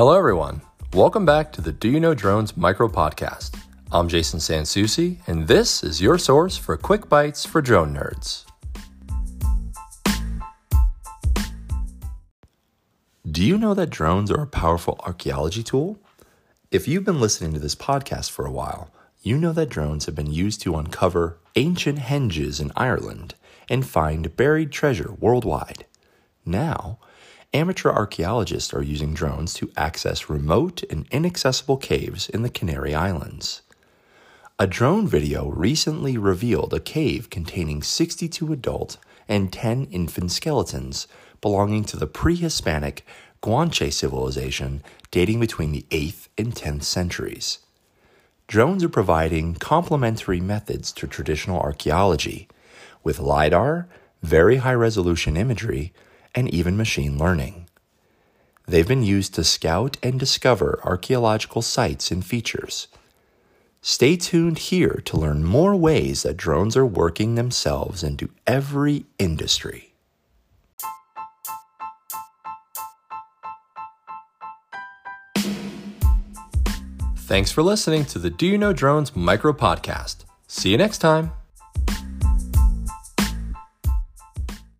Hello, everyone. Welcome back to the Do You Know Drones micro podcast. I'm Jason Sansusi, and this is your source for quick bites for drone nerds. Do you know that drones are a powerful archaeology tool? If you've been listening to this podcast for a while, you know that drones have been used to uncover ancient henges in Ireland and find buried treasure worldwide. Now, amateur archaeologists are using drones to access remote and inaccessible caves in the Canary Islands. A drone video recently revealed a cave containing 62 adult and 10 infant skeletons belonging to the pre Hispanic Guanche civilization dating between the 8th and 10th centuries. Drones are providing complementary methods to traditional archaeology with LIDAR, very high resolution imagery, and even machine learning. They've been used to scout and discover archaeological sites and features. Stay tuned here to learn more ways that drones are working themselves into every industry. Thanks for listening to the Do You Know Drones micro podcast. See you next time.